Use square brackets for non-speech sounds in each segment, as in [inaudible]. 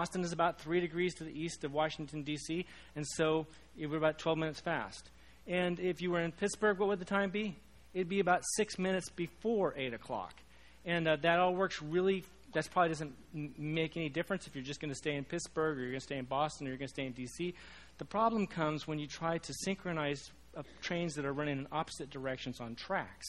Boston is about three degrees to the east of Washington, D.C., and so it would about 12 minutes fast. And if you were in Pittsburgh, what would the time be? It'd be about six minutes before 8 o'clock. And uh, that all works really, that probably doesn't make any difference if you're just going to stay in Pittsburgh or you're going to stay in Boston or you're going to stay in D.C. The problem comes when you try to synchronize uh, trains that are running in opposite directions on tracks.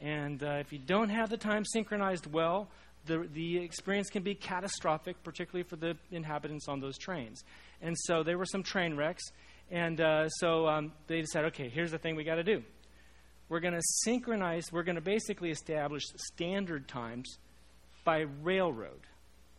And uh, if you don't have the time synchronized well, the, the experience can be catastrophic, particularly for the inhabitants on those trains. And so there were some train wrecks. And uh, so um, they decided, okay, here's the thing we got to do. We're going to synchronize, we're going to basically establish standard times by railroad.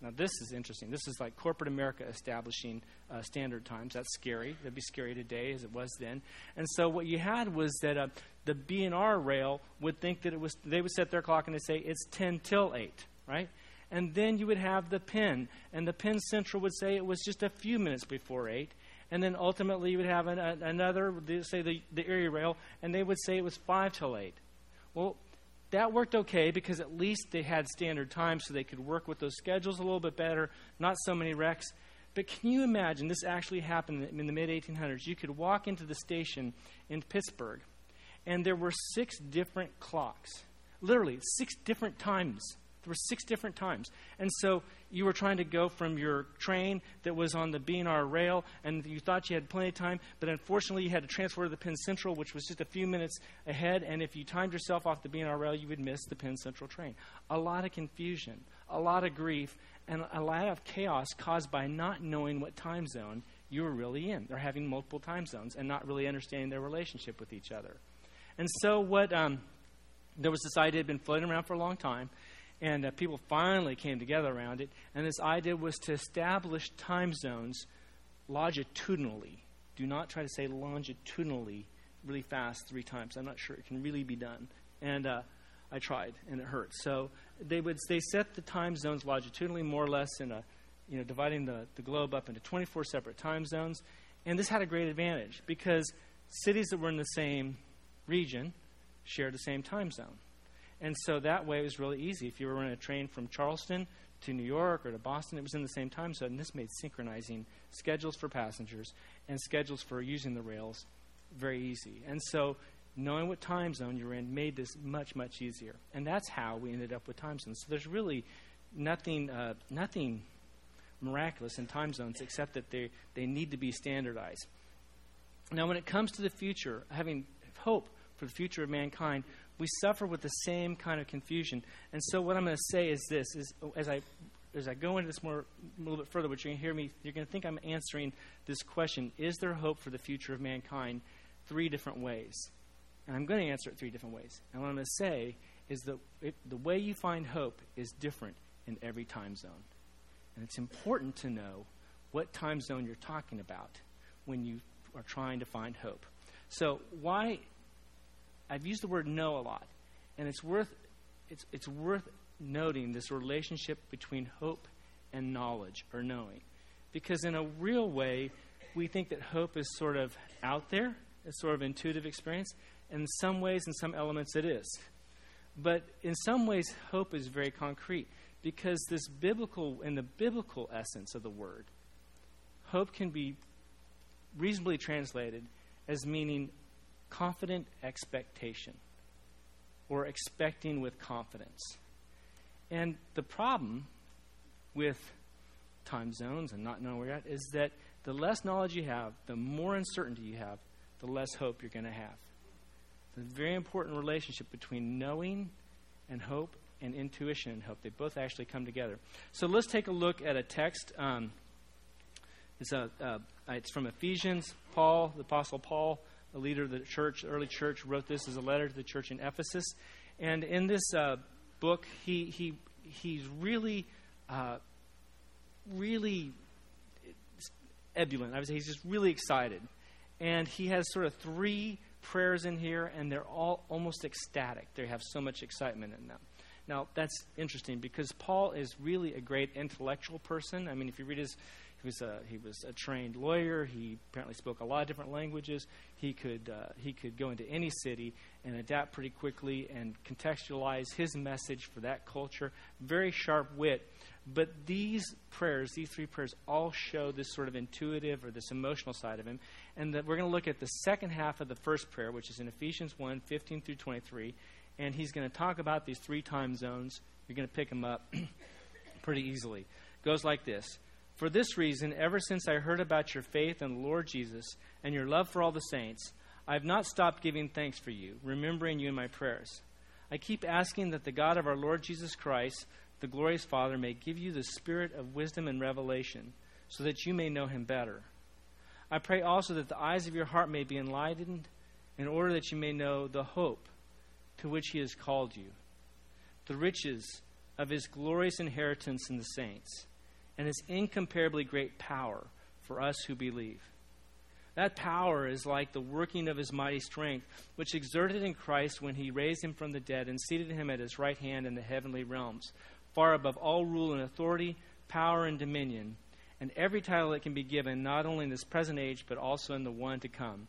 Now, this is interesting. This is like corporate America establishing uh, standard times. That's scary. That'd be scary today as it was then. And so what you had was that uh, the B&R rail would think that it was, they would set their clock and they'd say it's 10 till 8, right? And then you would have the Penn, and the Penn Central would say it was just a few minutes before 8. And then ultimately you would have an, a, another, say the, the Erie Rail, and they would say it was 5 till 8. Well, that worked okay because at least they had standard time so they could work with those schedules a little bit better, not so many wrecks. But can you imagine this actually happened in the mid 1800s? You could walk into the station in Pittsburgh, and there were six different clocks. Literally, six different times there were six different times. And so you were trying to go from your train that was on the B&R rail, and you thought you had plenty of time, but unfortunately you had to transfer to the Penn Central, which was just a few minutes ahead, and if you timed yourself off the B&R rail, you would miss the Penn Central train. A lot of confusion, a lot of grief, and a lot of chaos caused by not knowing what time zone you were really in. They're having multiple time zones and not really understanding their relationship with each other. And so what... Um, there was this idea that had been floating around for a long time and uh, people finally came together around it. And this idea was to establish time zones longitudinally. Do not try to say longitudinally really fast three times. I'm not sure it can really be done. And uh, I tried, and it hurt. So they would they set the time zones longitudinally, more or less, in a you know dividing the, the globe up into 24 separate time zones. And this had a great advantage because cities that were in the same region shared the same time zone. And so that way it was really easy. If you were on a train from Charleston to New York or to Boston, it was in the same time zone. And this made synchronizing schedules for passengers and schedules for using the rails very easy. And so knowing what time zone you're in made this much, much easier. And that's how we ended up with time zones. So there's really nothing, uh, nothing miraculous in time zones except that they, they need to be standardized. Now, when it comes to the future, having hope for the future of mankind, we suffer with the same kind of confusion. And so what I'm going to say is this: is as I as I go into this more a little bit further, but you're going to hear me, you're going to think I'm answering this question: Is there hope for the future of mankind? Three different ways, and I'm going to answer it three different ways. And what I'm going to say is that it, the way you find hope is different in every time zone, and it's important to know what time zone you're talking about when you are trying to find hope. So why I've used the word know a lot, and it's worth it's it's worth noting this relationship between hope and knowledge or knowing, because in a real way, we think that hope is sort of out there, it's sort of intuitive experience. In some ways, in some elements, it is, but in some ways, hope is very concrete because this biblical, in the biblical essence of the word, hope can be reasonably translated as meaning confident expectation or expecting with confidence. And the problem with time zones and not knowing where you're at is that the less knowledge you have, the more uncertainty you have, the less hope you're going to have. It's a very important relationship between knowing and hope and intuition and hope. They both actually come together. So let's take a look at a text. Um, it's, a, uh, it's from Ephesians. Paul, the Apostle Paul, a leader of the church, early church, wrote this as a letter to the church in Ephesus. And in this uh, book, he, he, he's really, uh, really ebullient. I would say he's just really excited. And he has sort of three prayers in here, and they're all almost ecstatic. They have so much excitement in them. Now, that's interesting because Paul is really a great intellectual person. I mean, if you read his he was a, he was a trained lawyer. He apparently spoke a lot of different languages. He could uh, he could go into any city and adapt pretty quickly and contextualize his message for that culture. Very sharp wit, But these prayers, these three prayers, all show this sort of intuitive or this emotional side of him. And that we're going to look at the second half of the first prayer, which is in Ephesians 1 15 through 23. And he's going to talk about these three time zones. You're going to pick them up [clears throat] pretty easily. It goes like this For this reason, ever since I heard about your faith in the Lord Jesus and your love for all the saints, I have not stopped giving thanks for you, remembering you in my prayers. I keep asking that the God of our Lord Jesus Christ, the glorious Father, may give you the spirit of wisdom and revelation, so that you may know him better. I pray also that the eyes of your heart may be enlightened, in order that you may know the hope to which he has called you, the riches of his glorious inheritance in the saints, and his incomparably great power for us who believe. That power is like the working of his mighty strength, which exerted in Christ when he raised him from the dead and seated him at his right hand in the heavenly realms, far above all rule and authority, power and dominion, and every title that can be given, not only in this present age, but also in the one to come.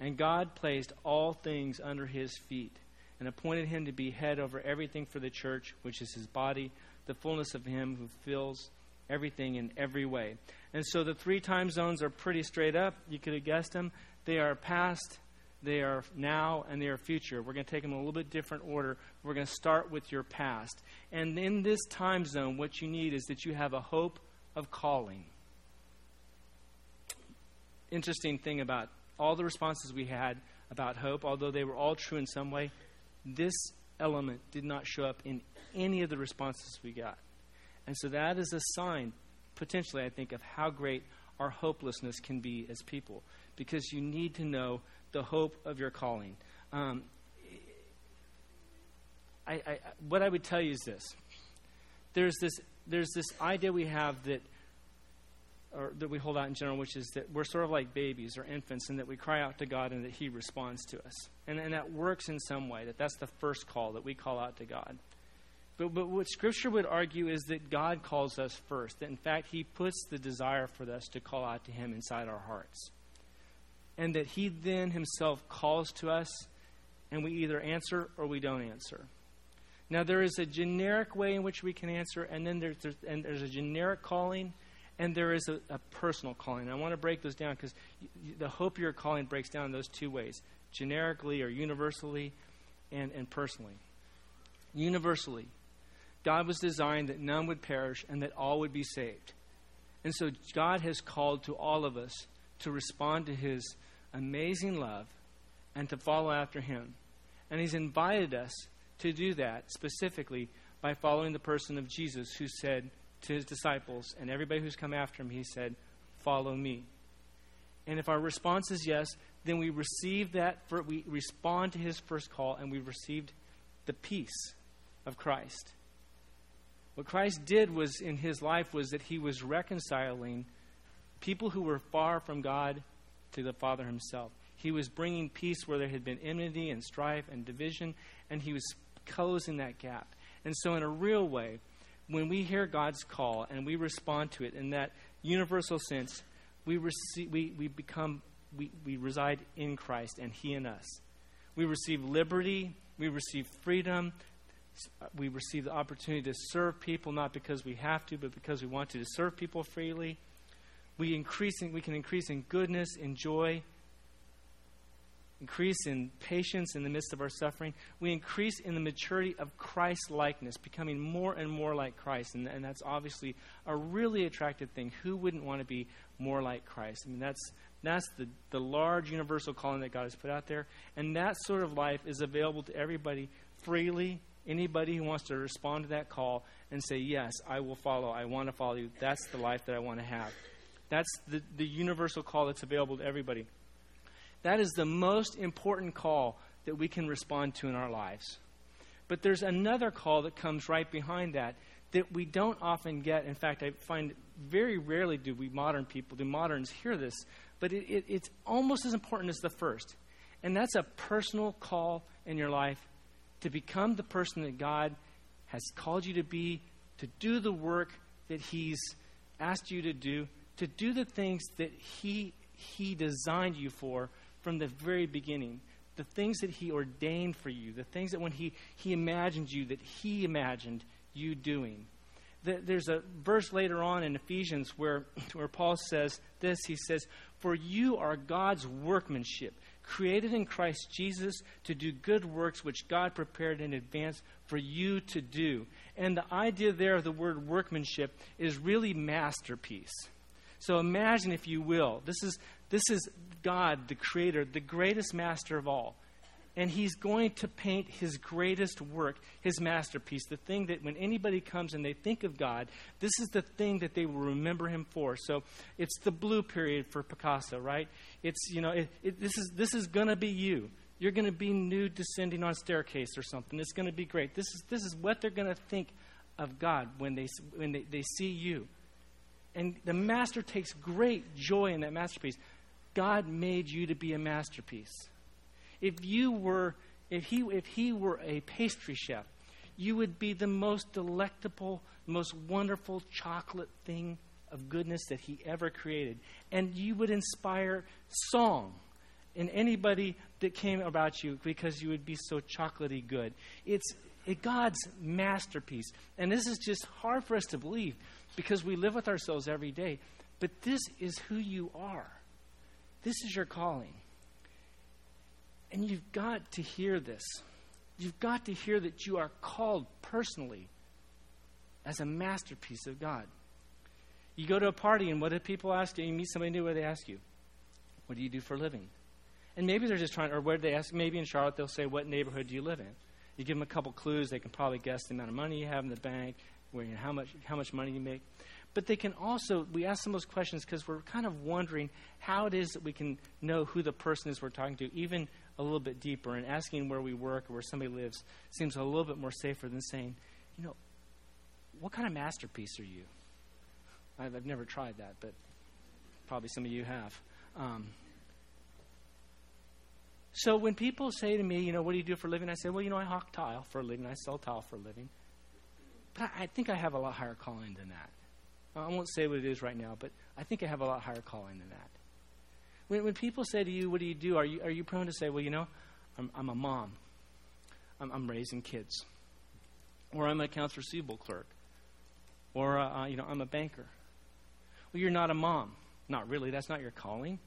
And God placed all things under his feet and appointed him to be head over everything for the church, which is his body, the fullness of him who fills everything in every way. And so the three time zones are pretty straight up. You could have guessed them. They are past, they are now, and they are future. We're going to take them in a little bit different order. We're going to start with your past. And in this time zone, what you need is that you have a hope of calling. Interesting thing about all the responses we had about hope, although they were all true in some way, this element did not show up in any of the responses we got. And so that is a sign, potentially, I think, of how great our hopelessness can be as people, because you need to know the hope of your calling. Um, I, I, what I would tell you is this: there's this there's this idea we have that, or that we hold out in general, which is that we're sort of like babies or infants, and that we cry out to God and that He responds to us, and, and that works in some way. That that's the first call that we call out to God. But, but what Scripture would argue is that God calls us first. That in fact, He puts the desire for us to call out to Him inside our hearts. And that He then Himself calls to us, and we either answer or we don't answer. Now, there is a generic way in which we can answer, and then there's, there's and there's a generic calling, and there is a, a personal calling. I want to break those down because the hope you're calling breaks down in those two ways generically or universally, and, and personally. Universally, God was designed that none would perish and that all would be saved. And so God has called to all of us to respond to his amazing love and to follow after him. And he's invited us to do that specifically by following the person of Jesus who said to his disciples and everybody who's come after him, he said, Follow me. And if our response is yes, then we receive that, for, we respond to his first call, and we received the peace of Christ. What Christ did was in his life was that he was reconciling people who were far from God to the Father himself. He was bringing peace where there had been enmity and strife and division, and he was closing that gap. And so, in a real way, when we hear God's call and we respond to it in that universal sense, we, receive, we, we become, we, we reside in Christ and He in us. We receive liberty, we receive freedom, we receive the opportunity to serve people not because we have to, but because we want to, to serve people freely. We, increase in, we can increase in goodness, in joy, increase in patience in the midst of our suffering. We increase in the maturity of Christ likeness, becoming more and more like Christ. And, and that's obviously a really attractive thing. Who wouldn't want to be more like Christ? I mean, that's, that's the, the large universal calling that God has put out there. And that sort of life is available to everybody freely Anybody who wants to respond to that call and say, Yes, I will follow, I want to follow you, that's the life that I want to have. That's the, the universal call that's available to everybody. That is the most important call that we can respond to in our lives. But there's another call that comes right behind that that we don't often get. In fact, I find very rarely do we modern people, do moderns hear this, but it, it, it's almost as important as the first. And that's a personal call in your life to become the person that God has called you to be, to do the work that He's asked you to do, to do the things that He, he designed you for from the very beginning. The things that He ordained for you, the things that when He, he imagined you, that He imagined you doing. There's a verse later on in Ephesians where, [clears throat] where Paul says this. He says, For you are God's workmanship, created in Christ Jesus to do good works which God prepared in advance for you to do. And the idea there of the word workmanship is really masterpiece. So imagine, if you will, this is, this is God, the Creator, the greatest master of all. And He's going to paint His greatest work, His masterpiece, the thing that when anybody comes and they think of God, this is the thing that they will remember Him for. So it's the blue period for Picasso, right? It's, you know, it, it, this is, this is going to be you. You're going to be nude descending on a staircase or something. It's going to be great. This is, this is what they're going to think of God when they, when they, they see you. And the master takes great joy in that masterpiece. God made you to be a masterpiece. If you were, if he, if he were a pastry chef, you would be the most delectable, most wonderful chocolate thing of goodness that he ever created. And you would inspire song in anybody that came about you because you would be so chocolatey good. It's it, God's masterpiece. And this is just hard for us to believe because we live with ourselves every day. But this is who you are. This is your calling. And you've got to hear this. You've got to hear that you are called personally as a masterpiece of God. You go to a party, and what do people ask you? You meet somebody new, do they ask you? What do you do for a living? And maybe they're just trying, or where they ask? Maybe in Charlotte, they'll say, What neighborhood do you live in? You give them a couple clues, they can probably guess the amount of money you have in the bank, where, you know, how, much, how much money you make. But they can also, we ask them those questions because we're kind of wondering how it is that we can know who the person is we're talking to, even a little bit deeper. And asking where we work or where somebody lives seems a little bit more safer than saying, you know, what kind of masterpiece are you? I've, I've never tried that, but probably some of you have. Um, so when people say to me, you know, what do you do for a living? I say, well, you know, I hawk tile for a living. I sell tile for a living. But I, I think I have a lot higher calling than that. I won't say what it is right now, but I think I have a lot higher calling than that. When, when people say to you, what do you do? Are you, are you prone to say, well, you know, I'm, I'm a mom. I'm, I'm raising kids. Or I'm an accounts receivable clerk. Or, uh, uh, you know, I'm a banker. Well, you're not a mom. Not really. That's not your calling.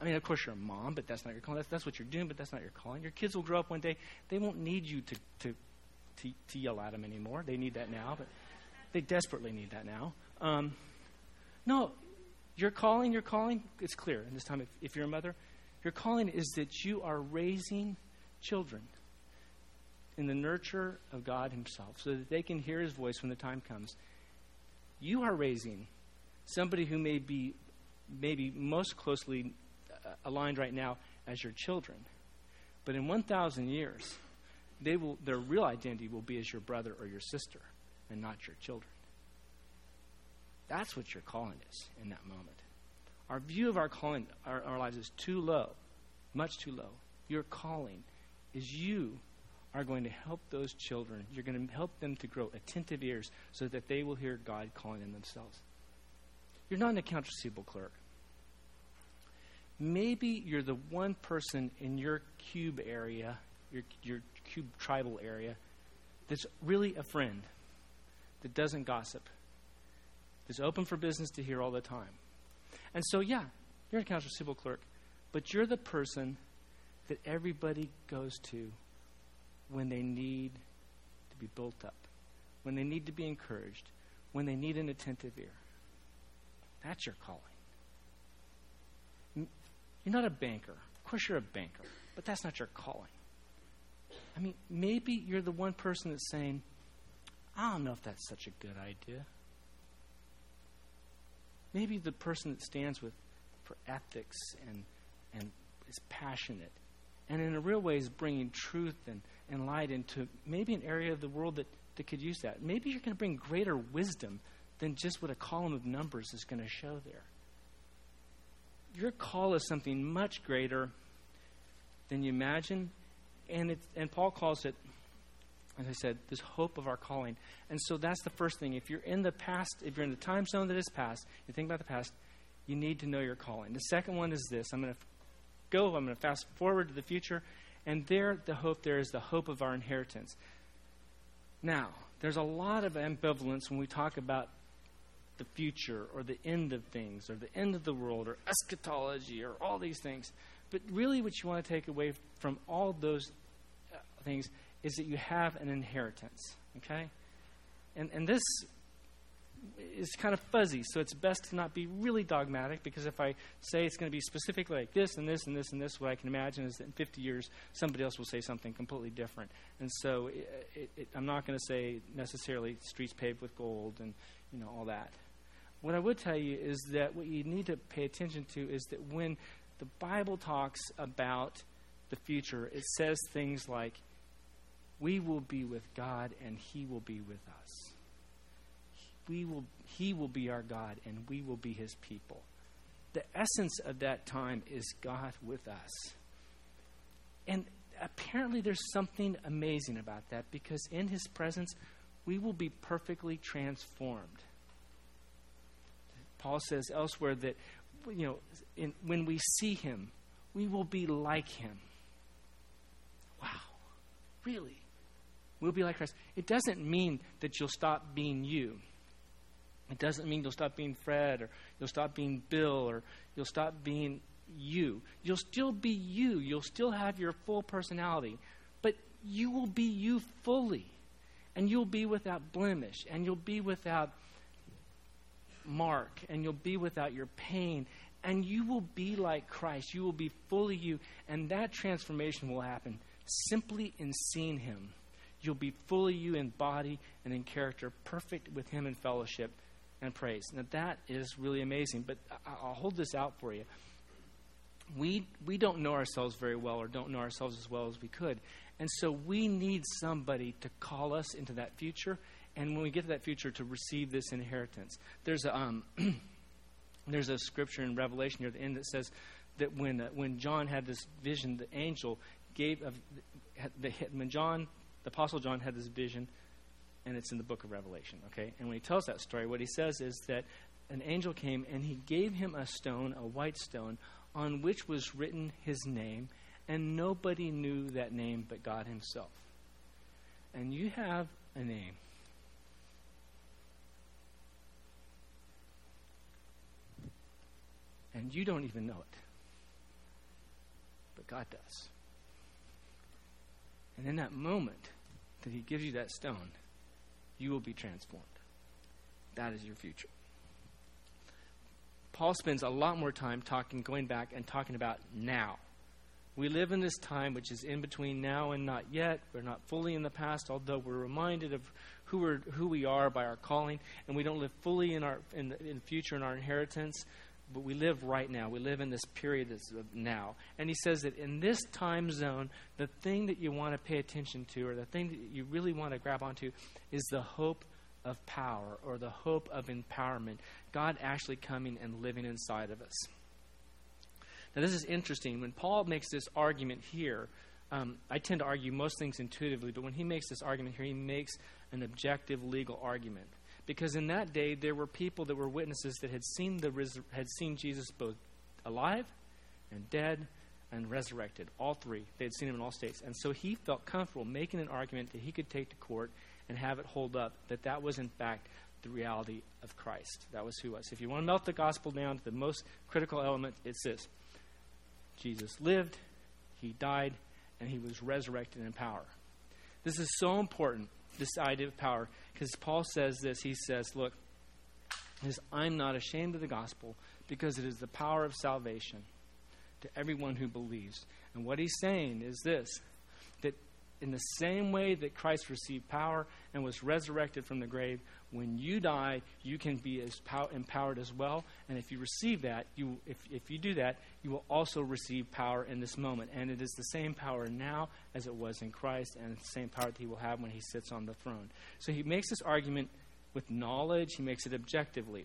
I mean, of course, you're a mom, but that's not your calling. That's, that's what you're doing, but that's not your calling. Your kids will grow up one day. They won't need you to, to, to, to yell at them anymore. They need that now, but they desperately need that now. Um, no, your calling, your calling, it's clear. And this time, if, if you're a mother, your calling is that you are raising children in the nurture of God Himself so that they can hear His voice when the time comes. You are raising somebody who may be maybe most closely uh, aligned right now as your children. But in 1,000 years, they will, their real identity will be as your brother or your sister and not your children. That's what your calling is in that moment. Our view of our calling, our, our lives, is too low, much too low. Your calling is you are going to help those children. You're going to help them to grow attentive ears so that they will hear God calling in themselves. You're not an accounts receivable clerk. Maybe you're the one person in your cube area, your, your cube tribal area, that's really a friend, that doesn't gossip, that's open for business to hear all the time. And so, yeah, you're an accounts receivable clerk, but you're the person that everybody goes to when they need to be built up, when they need to be encouraged, when they need an attentive ear. That's your calling. You're not a banker. Of course, you're a banker, but that's not your calling. I mean, maybe you're the one person that's saying, I don't know if that's such a good idea. Maybe the person that stands with for ethics and, and is passionate and in a real way is bringing truth and, and light into maybe an area of the world that, that could use that. Maybe you're going to bring greater wisdom than just what a column of numbers is going to show there your call is something much greater than you imagine. And, it, and Paul calls it, as I said, this hope of our calling. And so that's the first thing. If you're in the past, if you're in the time zone that is past, you think about the past, you need to know your calling. The second one is this I'm going to go, I'm going to fast forward to the future. And there, the hope there is the hope of our inheritance. Now, there's a lot of ambivalence when we talk about the future or the end of things or the end of the world or eschatology or all these things. But really, what you want to take away from all those uh, things is that you have an inheritance, okay? And, and this is kind of fuzzy, so it's best to not be really dogmatic because if I say it's going to be specifically like this and this and this and this, what I can imagine is that in 50 years somebody else will say something completely different. And so it, it, it, I'm not going to say necessarily streets paved with gold and you know all that. What I would tell you is that what you need to pay attention to is that when the Bible talks about the future, it says things like, "We will be with God, and He will be with us." we will, he will be our God and we will be his people. The essence of that time is God with us. And apparently, there's something amazing about that because in his presence, we will be perfectly transformed. Paul says elsewhere that, you know, in, when we see him, we will be like him. Wow. Really? We'll be like Christ. It doesn't mean that you'll stop being you. It doesn't mean you'll stop being Fred or you'll stop being Bill or you'll stop being you. You'll still be you. You'll still have your full personality. But you will be you fully. And you'll be without blemish. And you'll be without mark. And you'll be without your pain. And you will be like Christ. You will be fully you. And that transformation will happen simply in seeing Him. You'll be fully you in body and in character, perfect with Him in fellowship and praise. Now, that is really amazing, but I'll hold this out for you. We, we don't know ourselves very well or don't know ourselves as well as we could. And so we need somebody to call us into that future. And when we get to that future, to receive this inheritance. There's a, um, [clears throat] there's a scripture in Revelation near the end that says that when, uh, when John had this vision, the angel gave, of, the, when John, the Apostle John, had this vision and it's in the book of Revelation, okay? And when he tells that story, what he says is that an angel came and he gave him a stone, a white stone, on which was written his name, and nobody knew that name but God himself. And you have a name. And you don't even know it. But God does. And in that moment that He gives you that stone, you will be transformed. That is your future. Paul spends a lot more time talking, going back and talking about now. We live in this time which is in between now and not yet. We're not fully in the past, although we're reminded of who, we're, who we are by our calling, and we don't live fully in our in the, in the future in our inheritance but we live right now. We live in this period of now. And he says that in this time zone, the thing that you want to pay attention to, or the thing that you really want to grab onto, is the hope of power or the hope of empowerment. God actually coming and living inside of us. Now, this is interesting. When Paul makes this argument here, um, I tend to argue most things intuitively, but when he makes this argument here, he makes an objective legal argument because in that day there were people that were witnesses that had seen the had seen Jesus both alive and dead and resurrected. All three. They had seen him in all states. And so he felt comfortable making an argument that he could take to court and have it hold up that that was in fact the reality of Christ. That was who was. If you want to melt the gospel down to the most critical element it's this. Jesus lived he died and he was resurrected in power. This is so important this idea of power because Paul says this. He says, Look, I'm not ashamed of the gospel because it is the power of salvation to everyone who believes. And what he's saying is this that in the same way that Christ received power and was resurrected from the grave, when you die, you can be as pow- empowered as well. And if you receive that, you, if, if you do that, you will also receive power in this moment. And it is the same power now as it was in Christ, and the same power that he will have when he sits on the throne. So he makes this argument with knowledge, he makes it objectively.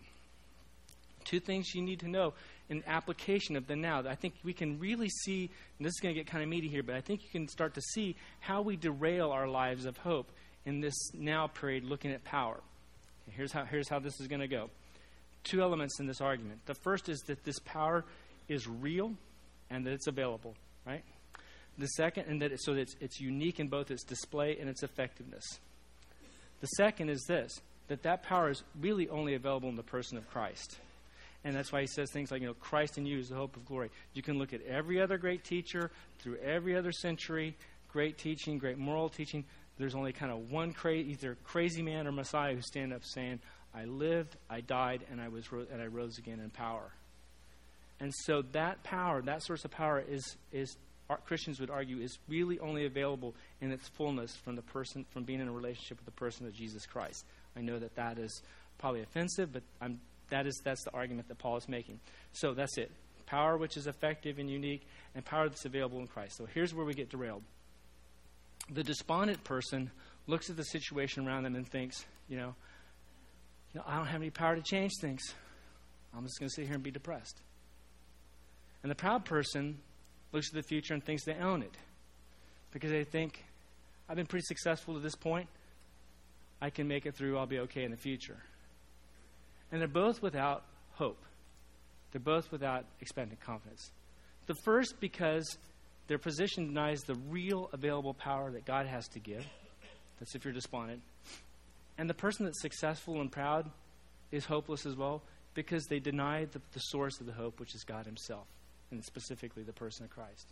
Two things you need to know in application of the now. I think we can really see, and this is going to get kind of meaty here, but I think you can start to see how we derail our lives of hope in this now period looking at power. Here's how, here's how this is going to go. Two elements in this argument. The first is that this power is real and that it's available, right? The second, and that it, so that it's, it's unique in both its display and its effectiveness. The second is this that that power is really only available in the person of Christ. And that's why he says things like, you know, Christ in you is the hope of glory. You can look at every other great teacher through every other century, great teaching, great moral teaching. There's only kind of one cra- either crazy man or Messiah who stand up saying, I lived, I died, and I was ro- and I rose again in power. And so that power, that source of power, is is Christians would argue is really only available in its fullness from the person from being in a relationship with the person of Jesus Christ. I know that that is probably offensive, but I'm, that is that's the argument that Paul is making. So that's it: power which is effective and unique, and power that's available in Christ. So here's where we get derailed. The despondent person looks at the situation around them and thinks, you know, you know I don't have any power to change things. I'm just going to sit here and be depressed. And the proud person looks at the future and thinks they own it because they think, I've been pretty successful to this point. I can make it through. I'll be okay in the future. And they're both without hope. They're both without expectant confidence. The first, because their position denies the real available power that God has to give. That's if you're despondent. And the person that's successful and proud is hopeless as well because they deny the, the source of the hope, which is God Himself and specifically the person of Christ.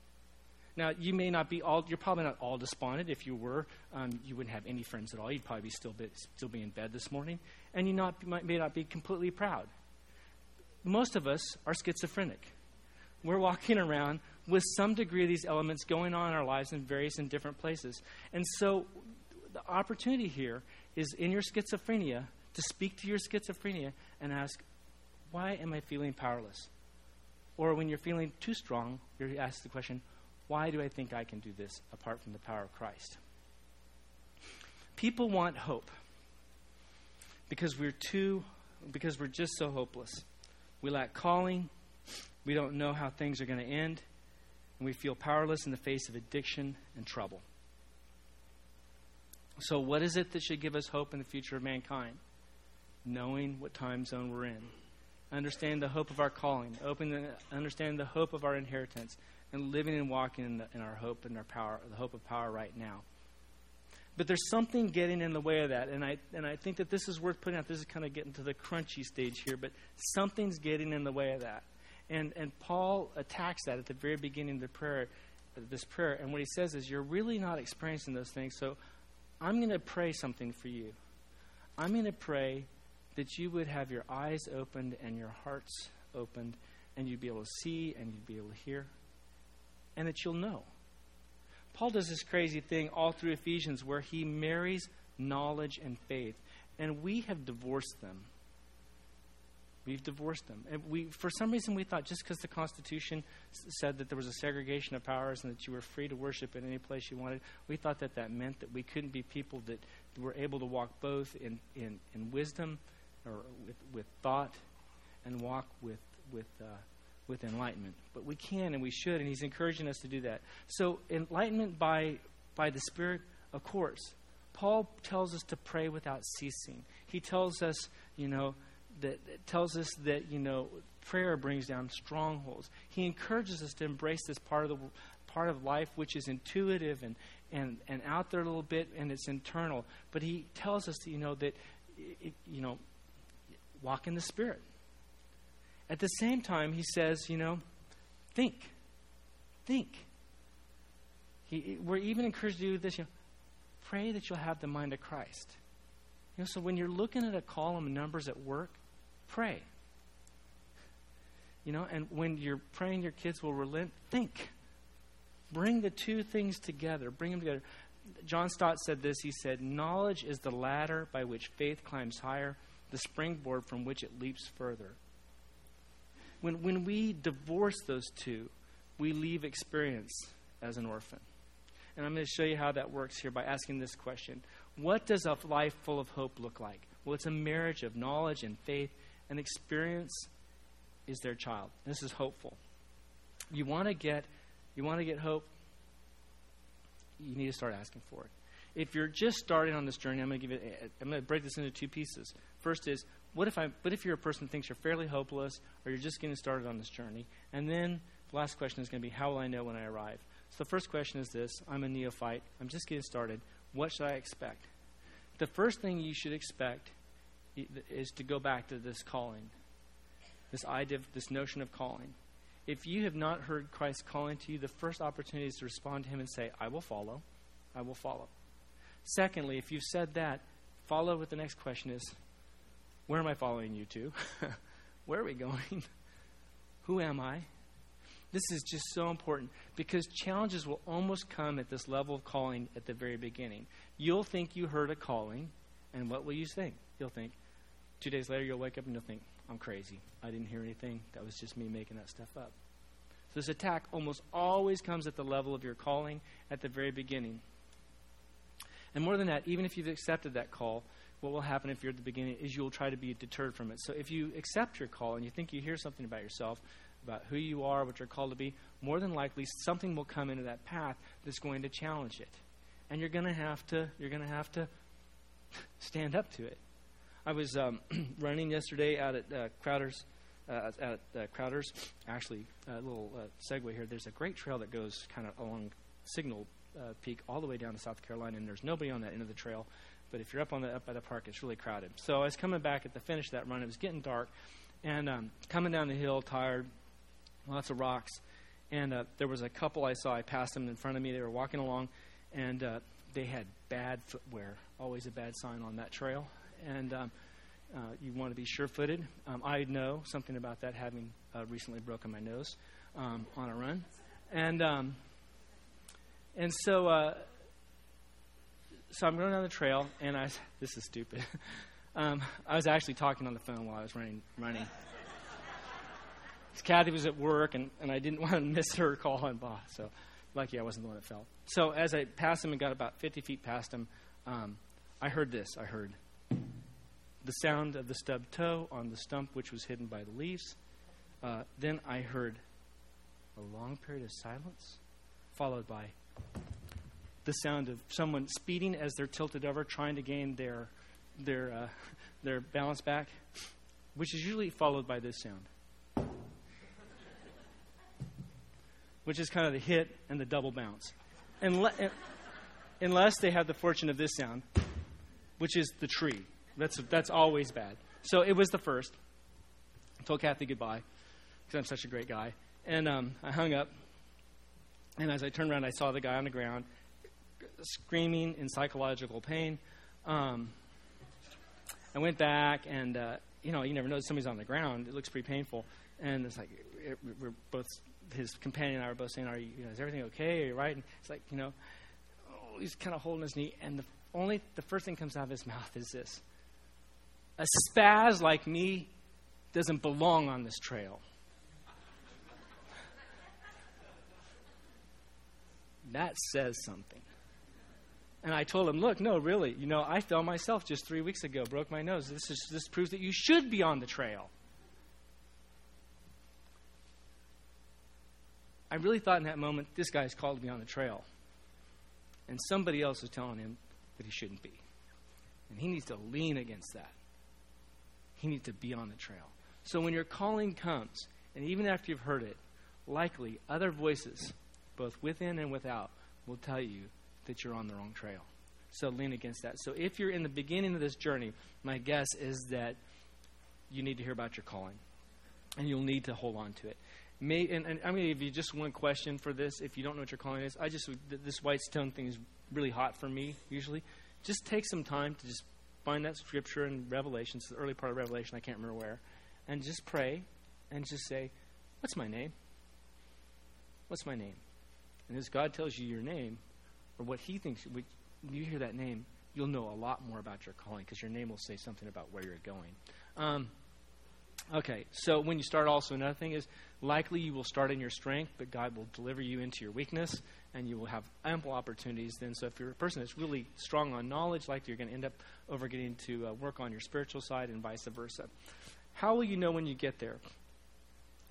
Now, you may not be all, you're probably not all despondent. If you were, um, you wouldn't have any friends at all. You'd probably be still, be, still be in bed this morning. And you not, might, may not be completely proud. Most of us are schizophrenic. We're walking around with some degree of these elements going on in our lives in various and different places. And so the opportunity here is in your schizophrenia to speak to your schizophrenia and ask, why am I feeling powerless? Or when you're feeling too strong, you ask the question, why do I think I can do this apart from the power of Christ? People want hope because we're too because we're just so hopeless. We lack calling, we don't know how things are going to end, and we feel powerless in the face of addiction and trouble. So, what is it that should give us hope in the future of mankind? Knowing what time zone we're in understand the hope of our calling, the, understand the hope of our inheritance, and living and walking in, the, in our hope and our power, the hope of power right now. But there's something getting in the way of that, and I and I think that this is worth putting out. This is kind of getting to the crunchy stage here, but something's getting in the way of that, and and Paul attacks that at the very beginning of the prayer, this prayer, and what he says is, you're really not experiencing those things. So, I'm going to pray something for you. I'm going to pray that you would have your eyes opened and your hearts opened, and you'd be able to see and you'd be able to hear, and that you'll know. Paul does this crazy thing all through Ephesians where he marries knowledge and faith, and we have divorced them. We've divorced them. And we, for some reason, we thought just because the Constitution said that there was a segregation of powers and that you were free to worship in any place you wanted, we thought that that meant that we couldn't be people that were able to walk both in, in, in wisdom or with, with thought and walk with, with, uh, with enlightenment. But we can and we should, and he's encouraging us to do that. So, enlightenment by, by the Spirit, of course. Paul tells us to pray without ceasing. He tells us, you know, that tells us that, you know, prayer brings down strongholds. He encourages us to embrace this part of the part of life which is intuitive and, and, and out there a little bit and it's internal. But he tells us, you know, that, it, you know, walk in the Spirit. At the same time, he says, you know, think. Think. He, we're even encouraged to do this, you know, pray that you'll have the mind of Christ. You know, so when you're looking at a column of numbers at work, pray. You know, and when you're praying your kids will relent, think. Bring the two things together. Bring them together. John Stott said this. He said, Knowledge is the ladder by which faith climbs higher the springboard from which it leaps further. When, when we divorce those two, we leave experience as an orphan. And I'm going to show you how that works here by asking this question What does a life full of hope look like? Well, it's a marriage of knowledge and faith, and experience is their child. This is hopeful. You want to get you want to get hope, you need to start asking for it. If you're just starting on this journey, I'm going to give it I'm going to break this into two pieces. First is, what if I what if you're a person who thinks you're fairly hopeless or you're just getting started on this journey? And then the last question is going to be, how will I know when I arrive? So the first question is this I'm a neophyte. I'm just getting started. What should I expect? the first thing you should expect is to go back to this calling, this idea, this notion of calling. If you have not heard Christ calling to you, the first opportunity is to respond to Him and say, I will follow. I will follow. Secondly, if you've said that, follow with the next question is, Where am I following you to? [laughs] Where are we going? [laughs] Who am I? This is just so important because challenges will almost come at this level of calling at the very beginning. You'll think you heard a calling, and what will you think? You'll think, two days later, you'll wake up and you'll think, I'm crazy. I didn't hear anything. That was just me making that stuff up. So this attack almost always comes at the level of your calling at the very beginning. And more than that, even if you've accepted that call, what will happen if you're at the beginning is you'll try to be deterred from it. So if you accept your call and you think you hear something about yourself, about who you are, what you're called to be, more than likely something will come into that path that's going to challenge it. And you're going to have to you're going to have to [laughs] stand up to it. I was um, [clears throat] running yesterday out at uh, Crowder's uh, at uh, Crowder's. Actually, a little uh, segue here. There's a great trail that goes kind of along Signal uh, Peak all the way down to South Carolina, and there's nobody on that end of the trail. But if you're up on the up by the park, it's really crowded. So I was coming back at the finish of that run. It was getting dark, and um, coming down the hill, tired, lots of rocks. And uh, there was a couple I saw. I passed them in front of me. They were walking along, and they had bad footwear. Always a bad sign on that trail. And um, uh, you want to be sure-footed. Um, I know something about that, having uh, recently broken my nose um, on a run. And um, and so uh, so I'm going down the trail, and I [laughs] this is stupid. [laughs] Um, I was actually talking on the phone while I was running running. [laughs] Kathy was at work, and, and I didn't want to miss her call and boss. So, lucky I wasn't the one that fell. So, as I passed him and got about 50 feet past him, um, I heard this. I heard the sound of the stubbed toe on the stump which was hidden by the leaves. Uh, then I heard a long period of silence, followed by the sound of someone speeding as they're tilted over, trying to gain their their uh, [laughs] their balance back, which is usually followed by this sound. which is kind of the hit and the double bounce. unless they have the fortune of this sound, which is the tree. That's, that's always bad. So it was the first. I told Kathy goodbye because I'm such a great guy. And um, I hung up. And as I turned around, I saw the guy on the ground screaming in psychological pain. Um, I went back, and uh, you know, you never know somebody's on the ground. It looks pretty painful, and it's like it, we're both his companion and I were both saying, "Are you, you know, is everything okay? Are you right?" And it's like, you know, oh, he's kind of holding his knee, and the only the first thing comes out of his mouth is this: "A spaz like me doesn't belong on this trail." that says something. And I told him, look, no, really, you know, I fell myself just three weeks ago, broke my nose. This, is, this proves that you should be on the trail. I really thought in that moment, this guy's called to be on the trail. And somebody else is telling him that he shouldn't be. And he needs to lean against that. He needs to be on the trail. So when your calling comes, and even after you've heard it, likely other voices, both within and without, will tell you that you're on the wrong trail. So lean against that. So if you're in the beginning of this journey, my guess is that you need to hear about your calling. And you'll need to hold on to it. May, and, and I'm going to give you just one question for this. If you don't know what your calling is, I just this white stone thing is really hot for me. Usually, just take some time to just find that scripture in Revelation, it's the early part of Revelation. I can't remember where, and just pray, and just say, "What's my name? What's my name?" And as God tells you your name, or what He thinks, when you hear that name, you'll know a lot more about your calling because your name will say something about where you're going. Um, Okay, so when you start, also another thing is likely you will start in your strength, but God will deliver you into your weakness, and you will have ample opportunities then. So if you're a person that's really strong on knowledge, likely you're going to end up over getting to uh, work on your spiritual side, and vice versa. How will you know when you get there?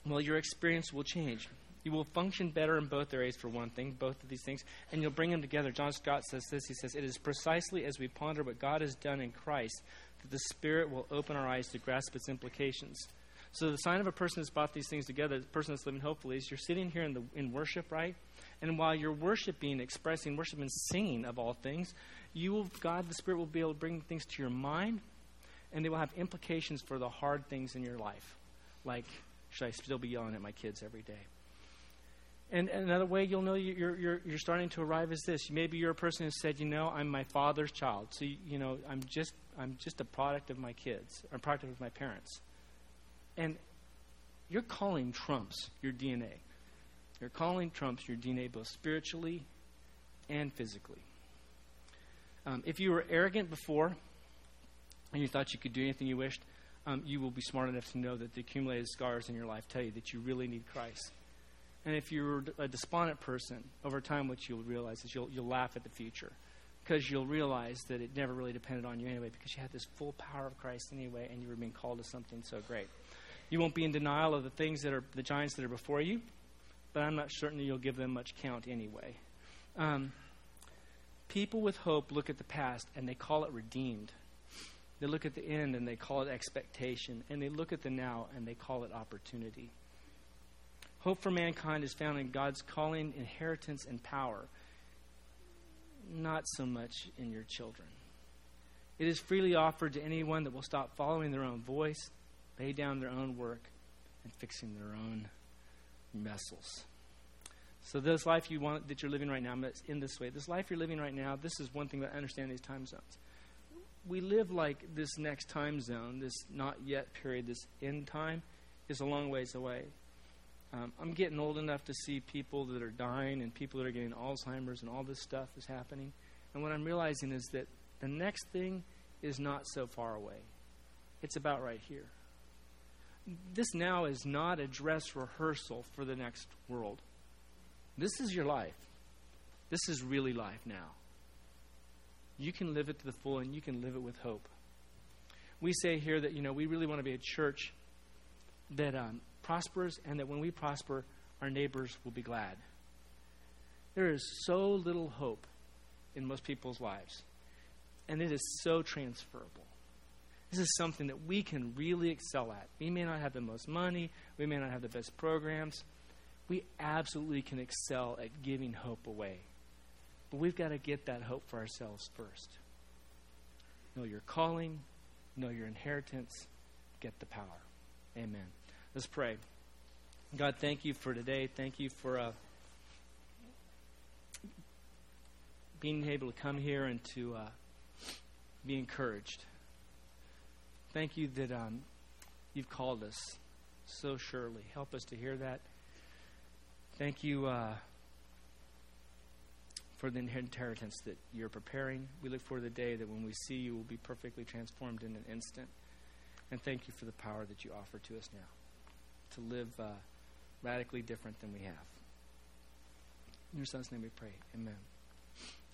Well, your experience will change. You will function better in both areas, for one thing, both of these things, and you'll bring them together. John Stott says this. He says, It is precisely as we ponder what God has done in Christ that the Spirit will open our eyes to grasp its implications. So the sign of a person that's brought these things together, the person that's living hopefully, is you're sitting here in, the, in worship, right? And while you're worshiping, expressing worship and singing of all things, you will, God, the Spirit will be able to bring things to your mind, and they will have implications for the hard things in your life. Like, should I still be yelling at my kids every day? And another way you'll know you're, you're, you're starting to arrive is this. Maybe you're a person who said, you know, I'm my father's child. So, you, know, I'm just, I'm just a product of my kids, or a product of my parents. And your calling trumps your DNA. Your calling trumps your DNA both spiritually and physically. Um, if you were arrogant before and you thought you could do anything you wished, um, you will be smart enough to know that the accumulated scars in your life tell you that you really need Christ. And if you're a despondent person, over time, what you'll realize is you'll, you'll laugh at the future because you'll realize that it never really depended on you anyway because you had this full power of Christ anyway and you were being called to something so great. You won't be in denial of the things that are the giants that are before you, but I'm not certain that you'll give them much count anyway. Um, people with hope look at the past and they call it redeemed. They look at the end and they call it expectation. And they look at the now and they call it opportunity. Hope for mankind is found in God's calling, inheritance, and power, not so much in your children. It is freely offered to anyone that will stop following their own voice, lay down their own work, and fixing their own vessels. So this life you want that you're living right now, in this way, this life you're living right now, this is one thing that I understand these time zones. We live like this next time zone, this not yet period, this end time, is a long ways away. Um, I'm getting old enough to see people that are dying and people that are getting Alzheimer's and all this stuff is happening. And what I'm realizing is that the next thing is not so far away. It's about right here. This now is not a dress rehearsal for the next world. This is your life. This is really life now. You can live it to the full and you can live it with hope. We say here that, you know, we really want to be a church that um, prospers and that when we prosper, our neighbors will be glad. There is so little hope in most people's lives, and it is so transferable. This is something that we can really excel at. We may not have the most money, we may not have the best programs. We absolutely can excel at giving hope away. But we've got to get that hope for ourselves first. Know your calling, know your inheritance, get the power. Amen. Let's pray. God, thank you for today. Thank you for uh, being able to come here and to uh, be encouraged. Thank you that um, you've called us so surely. Help us to hear that. Thank you uh, for the inheritance that you're preparing. We look for the day that when we see you, we'll be perfectly transformed in an instant. And thank you for the power that you offer to us now to live uh, radically different than we have. In your son's name we pray. Amen.